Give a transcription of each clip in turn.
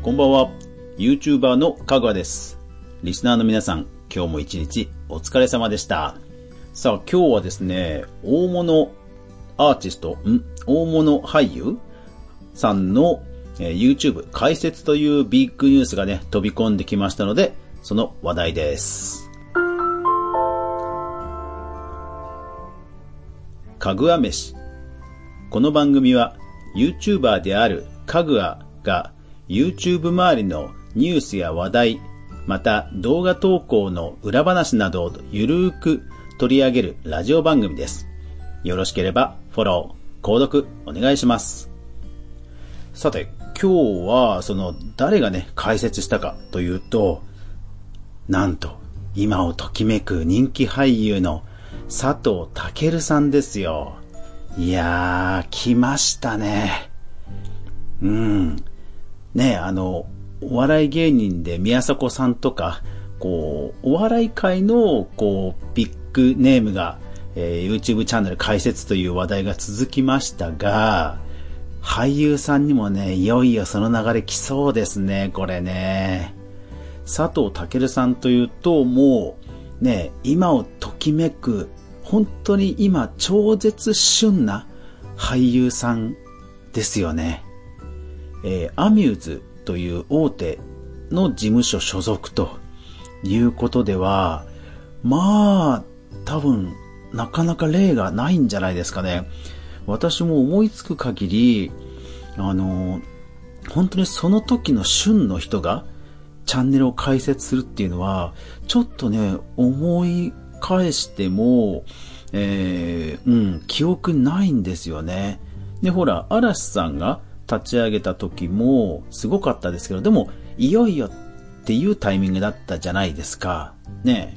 こんばんは。YouTuber のかぐわです。リスナーの皆さん、今日も一日お疲れ様でした。さあ、今日はですね、大物アーティスト、ん？大物俳優？さんの、えー YouTube 解説というビッグニュースがね、飛び込んできましたので、その話題です。かぐわ飯。この番組は YouTuber であるかぐわが YouTube 周りのニュースや話題、また動画投稿の裏話などをゆるーく取り上げるラジオ番組です。よろしければフォロー、購読お願いします。さて、今日はその誰がね、解説したかというと、なんと今をときめく人気俳優の佐藤健さんですよ。いやー、来ましたね。うん。ねあの、お笑い芸人で宮迫さんとか、こう、お笑い界の、こう、ビッグネームが、えー YouTube チャンネル開設という話題が続きましたが、俳優さんにもね、いよいよその流れ来そうですね、これね。佐藤健さんというと、もう、ね、今をときめく、本当に今超絶旬な俳優さんですよね。えーアミューズという大手の事務所所属ということでは、まあ、多分、なかなか例がないんじゃないですかね。私も思いつく限り、あの、本当にその時の旬の人がチャンネルを開設するっていうのは、ちょっとね、思い返しても、えー、うん、記憶ないんですよね。で、ほら、嵐さんが立ち上げた時もすごかったですけど、でも、いよいよっていうタイミングだったじゃないですか。ね。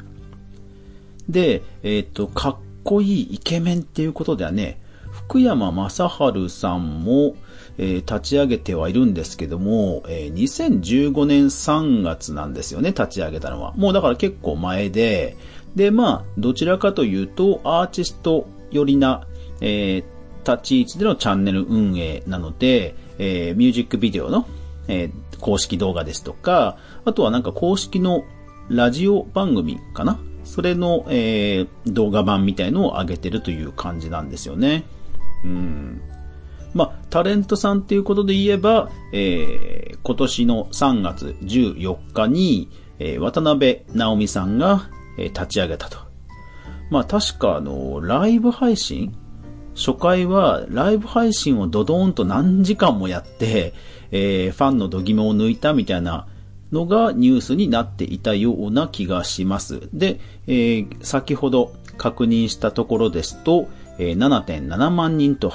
で、えっ、と、かっこいいイケメンっていうことではね、福山雅治さんも、えー立ち上げてはいるんですけども、えー2015年3月なんですよね、立ち上げたのは。もうだから結構前で、で、まあ、どちらかというと、アーティスト寄りな、えー立ち位置でのチャンネル運営なので、えーミュージックビデオの、えー公式動画ですとか、あとはなんか公式のラジオ番組かな？それの、えー動画版みたいのを上げてるという感じなんですよね。うん。まあ、タレントさんっていうことで言えば、えー今年の3月14日に、えー渡辺直美さんが、えー立ち上げたと。まあ、確かあの、ライブ配信初回はライブ配信をドドーンと何時間もやって、えーファンの度肝を抜いたみたいなのがニュースになっていたような気がします。で、えー先ほど確認したところですと、えー7.7万人と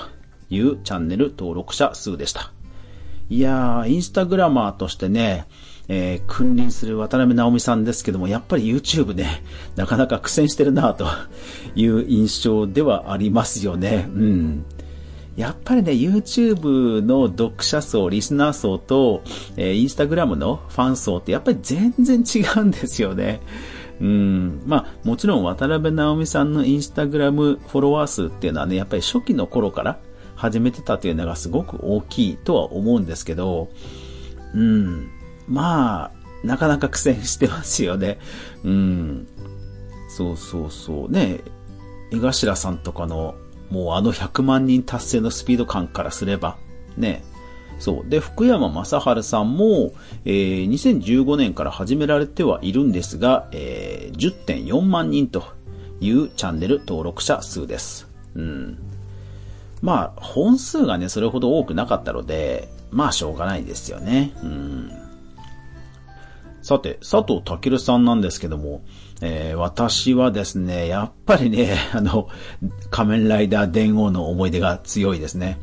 いうチャンネル登録者数でした。いやー、インスタグラマーとしてね、えー君臨する渡辺直美さんですけども、やっぱり YouTube ね、なかなか苦戦してるなという印象ではありますよね。うん。やっぱりね、YouTube の読者層、リスナー層と、えー、Instagram のファン層ってやっぱり全然違うんですよね。うん。まあ、もちろん渡辺直美さんの Instagram フォロワー数っていうのはね、やっぱり初期の頃から始めてたっていうのがすごく大きいとは思うんですけど、うん。まあ、なかなか苦戦してますよね。うん。そうそうそう。ね、江頭さんとかの、もうあの100万人達成のスピード感からすれば、ね。そう。で、福山雅治さんも、えー2015年から始められてはいるんですが、えー10.4万人というチャンネル登録者数です。うん。まあ、本数がね、それほど多くなかったので、まあ、しょうがないですよね。うん。さて、佐藤健さんなんですけども、えー私はですね、やっぱりね、あの、仮面ライダー電王の思い出が強いですね。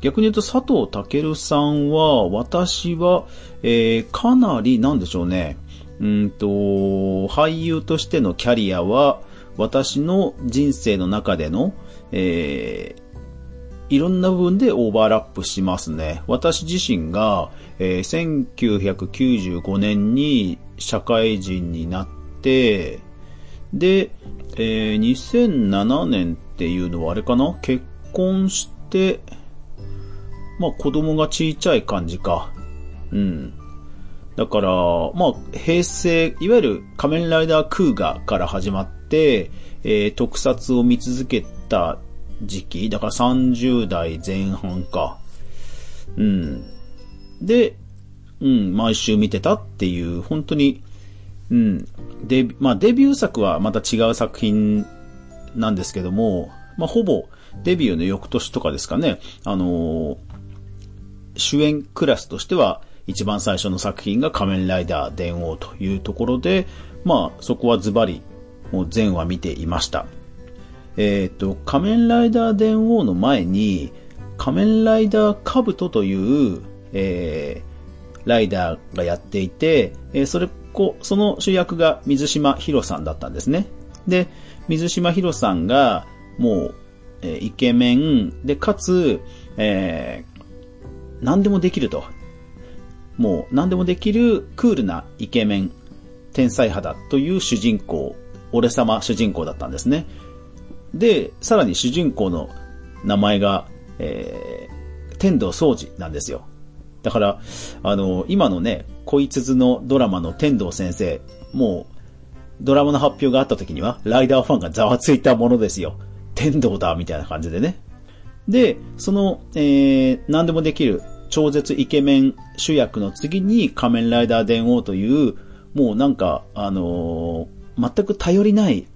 逆に言うと佐藤健さんは、私は、えーかなり、なんでしょうね、うんと、俳優としてのキャリアは、私の人生の中での、えーいろんな部分でオーバーラップしますね。私自身が、えー1995年に社会人になって、で、えー2007年っていうのはあれかな？結婚して、まあ子供が小さい感じか。うん。だから、まあ、平成、いわゆる仮面ライダークーガから始まって、えー、特撮を見続けた時期、だから30代前半か。うん。で、うん、毎週見てたっていう、本当に、うん。で、まあデビュー作はまた違う作品なんですけども、まあほぼデビューの翌年とかですかね、あのー、主演クラスとしては一番最初の作品が仮面ライダー電王というところで、まあそこはズバリもう全話見ていました。えっ、ー、と、仮面ライダー電王の前に、仮面ライダーカブトという、えー、ライダーがやっていて、えー、それ、こその主役が水島博さんだったんですね。で、水島博さんが、もう、えー、イケメンで、かつ、えー、何でもできると。もう、何でもできるクールなイケメン、天才肌という主人公、俺様主人公だったんですね。で、さらに主人公の名前が、えー、天道掃除なんですよ。だから、あの、今のね、恋鈴のドラマの天道先生、もう、ドラマの発表があった時には、ライダーファンがざわついたものですよ。天道だみたいな感じでね。で、その、えー、何でもできる超絶イケメン主役の次に仮面ライダー電王という、もうなんか、あのー、全く頼りない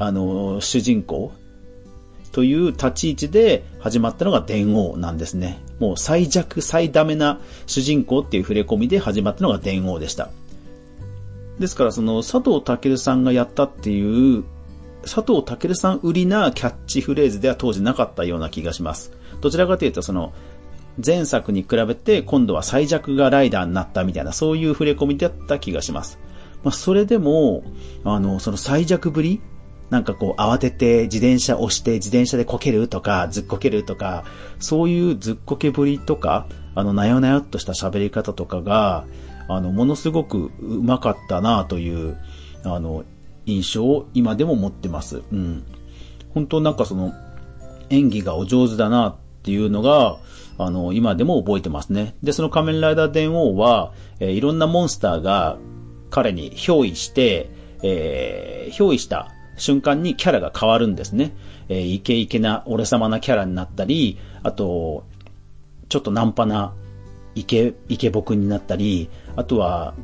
あの、主人公という立ち位置で始まったのが電王なんですね。もう最弱、最ダメな主人公っていう触れ込みで始まったのが電王でした。ですからその佐藤健さんがやったっていう佐藤健さん売りなキャッチフレーズでは当時なかったような気がします。どちらかというとその前作に比べて今度は最弱がライダーになったみたいなそういう触れ込みだった気がします。まあ、それでも、あの、その最弱ぶりなんかこう慌てて自転車押して自転車でこけるとか、ずっこけるとか、そういうずっこけぶりとか、あの、なよなよっとした喋り方とかが、あの、ものすごくうまかったなという、あの、印象を今でも持ってます。うん。本当なんかその、演技がお上手だなっていうのが、あの、今でも覚えてますね。で、その仮面ライダー電王は、えー、いろんなモンスターが彼に憑依して、えー、憑依した瞬間にキャラが変わるんですね。えー、イケイケな俺様なキャラになったり、あと、ちょっとナンパなイケ、イケボクになったり、あとは、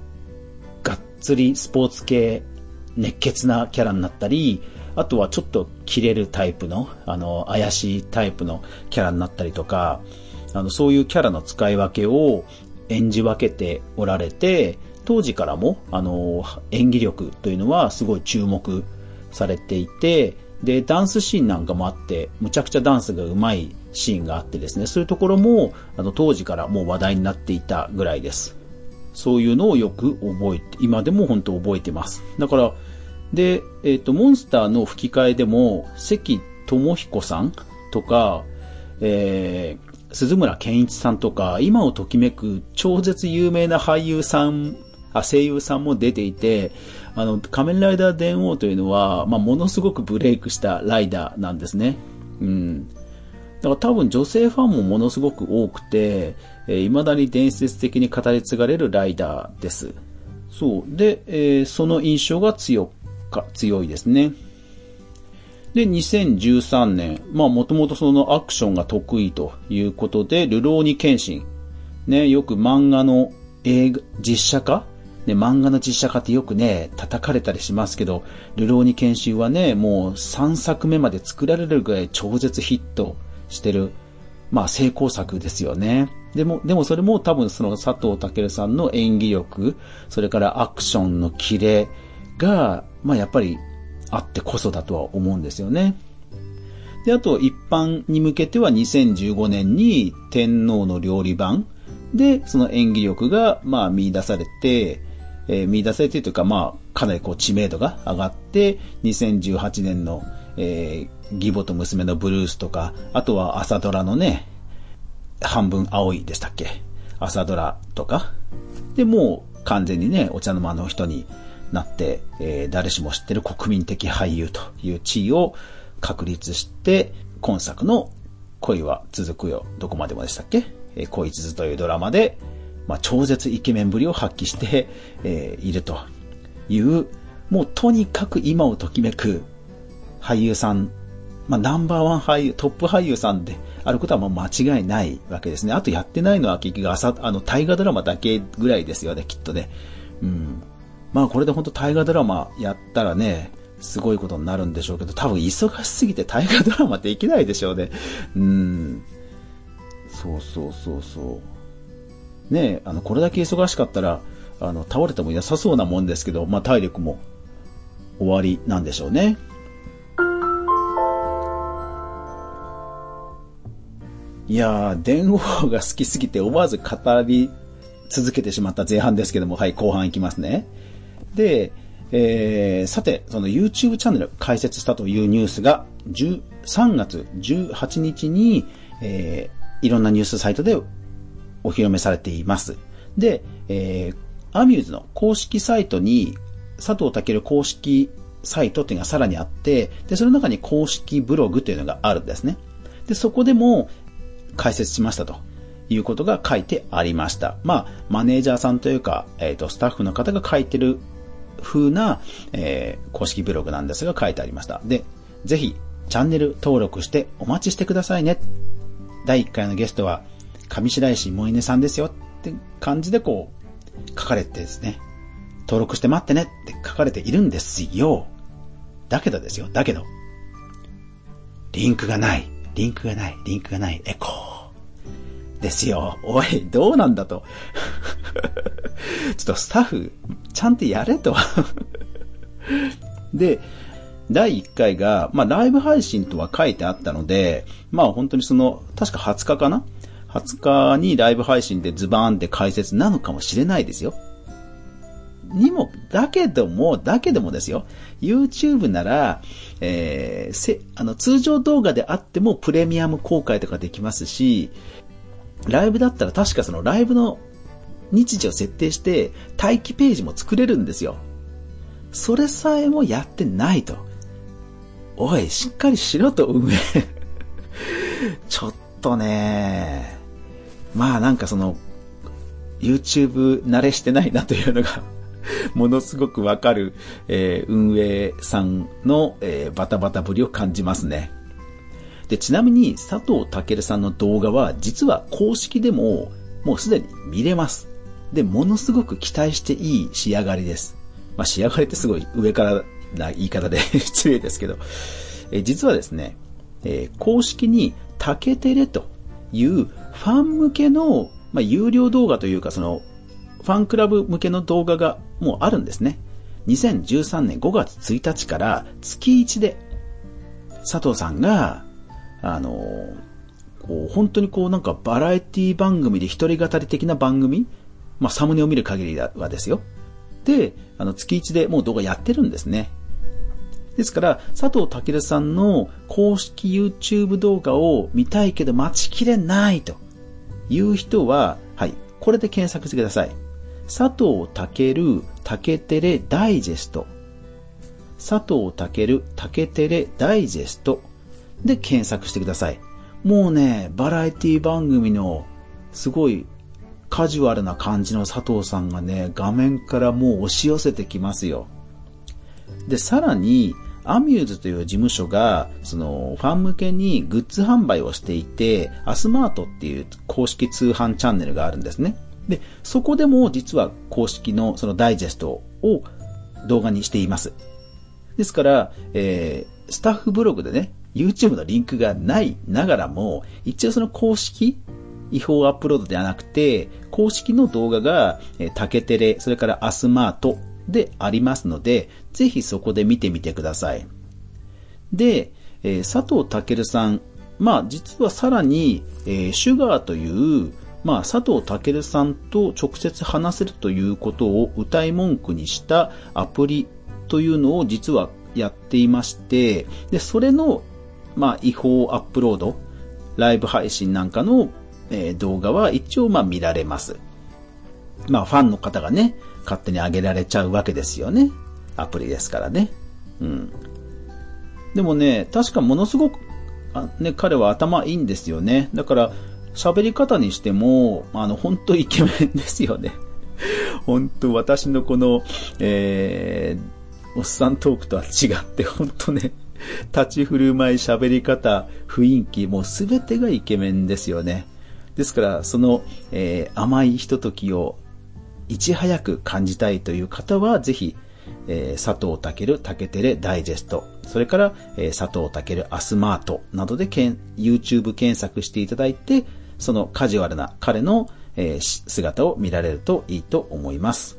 がっつりスポーツ系、熱血なキャラになったり、あとはちょっと切れるタイプの、あの、怪しいタイプのキャラになったりとか、あの、そういうキャラの使い分けを演じ分けておられて、当時からも、あの、演技力というのはすごい注目されていて、で、ダンスシーンなんかもあって、むちゃくちゃダンスが上手いシーンがあってですね、そういうところも、あの、当時からもう話題になっていたぐらいです。そういうのをよく覚えて、今でも本当覚えてます。だから、で、えっ、ー、と、モンスターの吹き替えでも、関智彦さんとか、えー、鈴村健一さんとか、今をときめく超絶有名な俳優さん、あ、声優さんも出ていて、あの、仮面ライダー電王というのは、まあ、ものすごくブレイクしたライダーなんですね。うん。だから多分女性ファンもものすごく多くて、えー、未だに伝説的に語り継がれるライダーです。そう。で、えー、その印象が強か、強いですね。で、2013年、まあもともとそのアクションが得意ということで、ルローニケンシン。ね、よく漫画の映画、実写化ね、漫画の実写化ってよくね、叩かれたりしますけど、ルローニケンシンはね、もう3作目まで作られるぐらい超絶ヒットしてる、まあ成功作ですよね。でも、でもそれも多分その佐藤健さんの演技力、それからアクションのキレが、まあやっぱりあってこそだとは思うんですよね。で、あと一般に向けては2015年に天皇の料理版で、その演技力が、まあ見出されて、えー、見出されてというか、まあ、かなりこう知名度が上がって、2018年の、えー、義母と娘のブルースとか、あとは朝ドラのね、半分青いでしたっけ？朝ドラとか。で、もう完全にね、お茶の間の人になって、えー、誰しも知ってる国民的俳優という地位を確立して、今作の恋は続くよ、どこまでもでしたっけ？えー、恋続というドラマで、まあ、超絶イケメンぶりを発揮して、えー、いるという、もうとにかく今をときめく俳優さん、まあ、ナンバーワン俳優、トップ俳優さんであることはもう間違いないわけですね。あとやってないのは結局朝、あの、大河ドラマだけぐらいですよね、きっとね。うん。まあこれで本当大河ドラマやったらね、すごいことになるんでしょうけど、多分忙しすぎて大河ドラマできないでしょうね。うん。そうそうそうそう。ねあの、これだけ忙しかったら、あの、倒れても良さそうなもんですけど、まあ体力も終わりなんでしょうね。いやー、電王が好きすぎて思わず語り続けてしまった前半ですけども、はい、後半いきますね。で、えー、さて、その YouTube チャンネル開設したというニュースが、3月18日に、えー、いろんなニュースサイトでお披露目されています。で、えー、アミューズの公式サイトに、佐藤健公式サイトっていうのがさらにあって、で、その中に公式ブログというのがあるんですね。で、そこでも解説しましたということが書いてありました。まあ、マネージャーさんというか、えっ、ー、と、スタッフの方が書いてる風な、えー、公式ブログなんですが書いてありました。で、ぜひ、チャンネル登録してお待ちしてくださいね。第1回のゲストは、上白石萌音さんですよって感じでこう、書かれてですね、登録して待ってねって書かれているんですよ。だけどですよ、だけど、リンクがない、リンクがない、リンクがない、エコー。ですよ。おい、どうなんだと。ちょっとスタッフ、ちゃんとやれとで、第1回が、まあ、ライブ配信とは書いてあったので、まあ、本当にその、確か20日かな ?20 日にライブ配信でズバーンって解説なのかもしれないですよ。にも、だけども、だけどもですよ。YouTube なら、えー、せ、あの、通常動画であってもプレミアム公開とかできますし、ライブだったら確かそのライブの日時を設定して待機ページも作れるんですよ。それさえもやってないと。おい、しっかりしろと運営 ちょっとね、まあなんかその、YouTube 慣れしてないなというのが ものすごくわかる、えー、運営さんの、えー、バタバタぶりを感じますね。で、ちなみに佐藤健さんの動画は実は公式でももうすでに見れます。で、ものすごく期待していい仕上がりです。まあ、仕上がりってすごい上からな言い方で 失礼ですけど、え実はですね、え、公式にタケテレというファン向けの、まあ、有料動画というかその、ファンクラブ向けの動画がもうあるんですね。2013年5月1日から月1で佐藤さんが、あのこう本当にこうなんかバラエティ番組で一人語り的な番組まあ、サムネを見る限りはですよ。で、あの、月1でもう動画やってるんですね。ですから、佐藤健さんの公式 YouTube 動画を見たいけど待ちきれないという人は、はい、これで検索してください。佐藤健、竹テレダイジェスト。佐藤健、竹テレダイジェストで検索してください。もうね、バラエティ番組のすごいカジュアルな感じの佐藤さんがね、画面からもう押し寄せてきますよ。で、さらに、アミューズという事務所が、その、ファン向けにグッズ販売をしていて、アスマートっていう公式通販チャンネルがあるんですね。で、そこでも実は公式のそのダイジェストを動画にしています。ですから、えー、スタッフブログでね、YouTube のリンクがないながらも、一応その公式違法アップロードではなくて、公式の動画が、えタケテレ、それからアスマートでありますので、ぜひそこで見てみてください。で、え佐藤健さん、まあ実はさらに、えシュガーという、まあ佐藤健さんと直接話せるということを歌い文句にしたアプリというのを実はやっていまして、で、それの、まあ違法アップロード、ライブ配信なんかのえー、動画は一応まあ見られます。まあファンの方がね、勝手に上げられちゃうわけですよね。アプリですからね。うん。でもね、確かものすごく、あね、彼は頭いいんですよね。だから、喋り方にしても、あの、本当イケメンですよね。本当私のこの、えー、おっさんトークとは違って、本当ね、立ち振る舞い、喋り方、雰囲気、もうすべてがイケメンですよね。ですから、その、えー、甘いひとときをいち早く感じたいという方は、ぜひ、えー、佐藤健、竹テレダイジェスト、それから、えー、佐藤健アスマートなどでけん YouTube 検索していただいて、そのカジュアルな彼の、えー、姿を見られるといいと思います。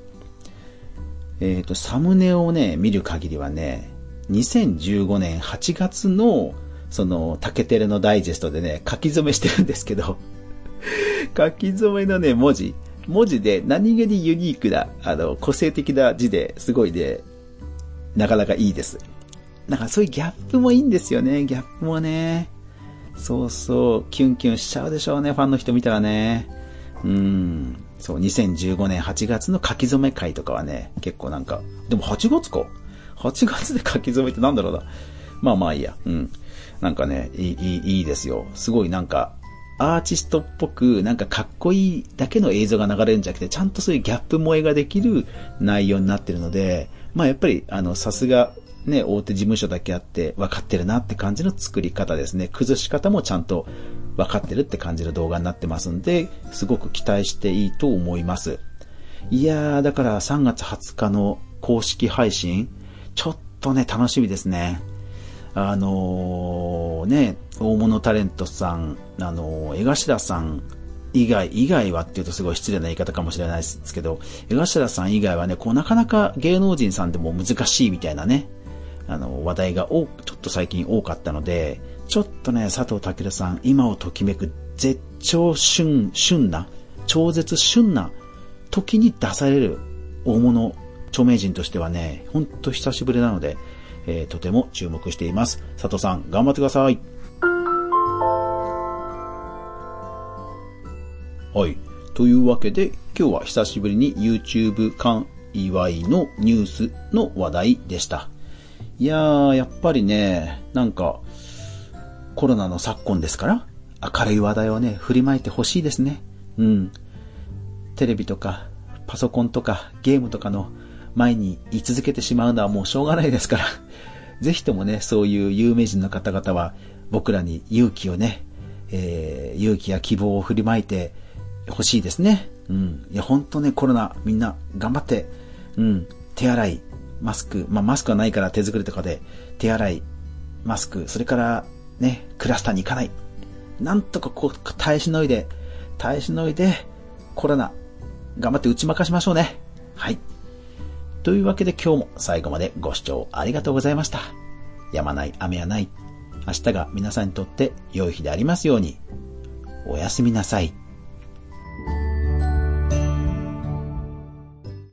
えっ、ー、と、サムネをね、見る限りはね、2015年8月の、その、竹テレのダイジェストでね、書き初めしてるんですけど、書き初めのね、文字、文字で何気にユニークな、あの、個性的な字ですごいね、なかなかいいです。なんかそういうギャップもいいんですよね、ギャップもね。そうそう、キュンキュンしちゃうでしょうね、ファンの人見たらね。うん。そう、2015年8月の書き初め会とかはね、結構なんか、でも8月か ?8 月で書き初めってなんだろうな。まあまあいいや。うん。なんかね、いい、いいいいですよ。すごいなんか、アーティストっぽく、なんかかっこいいだけの映像が流れるんじゃなくて、ちゃんとそういうギャップ萌えができる内容になってるので、まあやっぱり、あの、さすが、ね、大手事務所だけあって分かってるなって感じの作り方ですね。崩し方もちゃんと分かってるって感じの動画になってますんで、すごく期待していいと思います。いやー、だから3月20日の公式配信、ちょっとね、楽しみですね。あのー、ね、大物タレントさん、あのー、江頭さん以外、以外はって言うとすごい失礼な言い方かもしれないですけど、江頭さん以外はね、こうなかなか芸能人さんでも難しいみたいなね、あの、話題が多ちょっと最近多かったので、ちょっとね、佐藤健さん、今をときめく絶頂旬、旬な、超絶旬な時に出される大物著名人としてはね、ほんと久しぶりなので、えー、とても注目しています。佐藤さん、頑張ってください。はい。というわけで、今日は久しぶりに YouTube 関祝いのニュースの話題でした。いやー、やっぱりね、なんか、コロナの昨今ですから、明るい話題をね、振りまいてほしいですね。うん。テレビとか、パソコンとか、ゲームとかの前に居続けてしまうのはもうしょうがないですから、ぜひともね、そういう有名人の方々は、僕らに勇気をね、えー、勇気や希望を振りまいてほしいですね。うん。いや、ほんとね、コロナ、みんな頑張って、うん、手洗い、マスク、まあ、マスクはないから手作りとかで、手洗い、マスク、それからね、クラスターに行かない。なんとかこう、耐えしのいで、耐えしのいで、コロナ、頑張って打ち負かしましょうね。はい。というわけで今日も最後までご視聴ありがとうございました。やまない雨はない。明日が皆さんにとって良い日でありますように。おやすみなさい。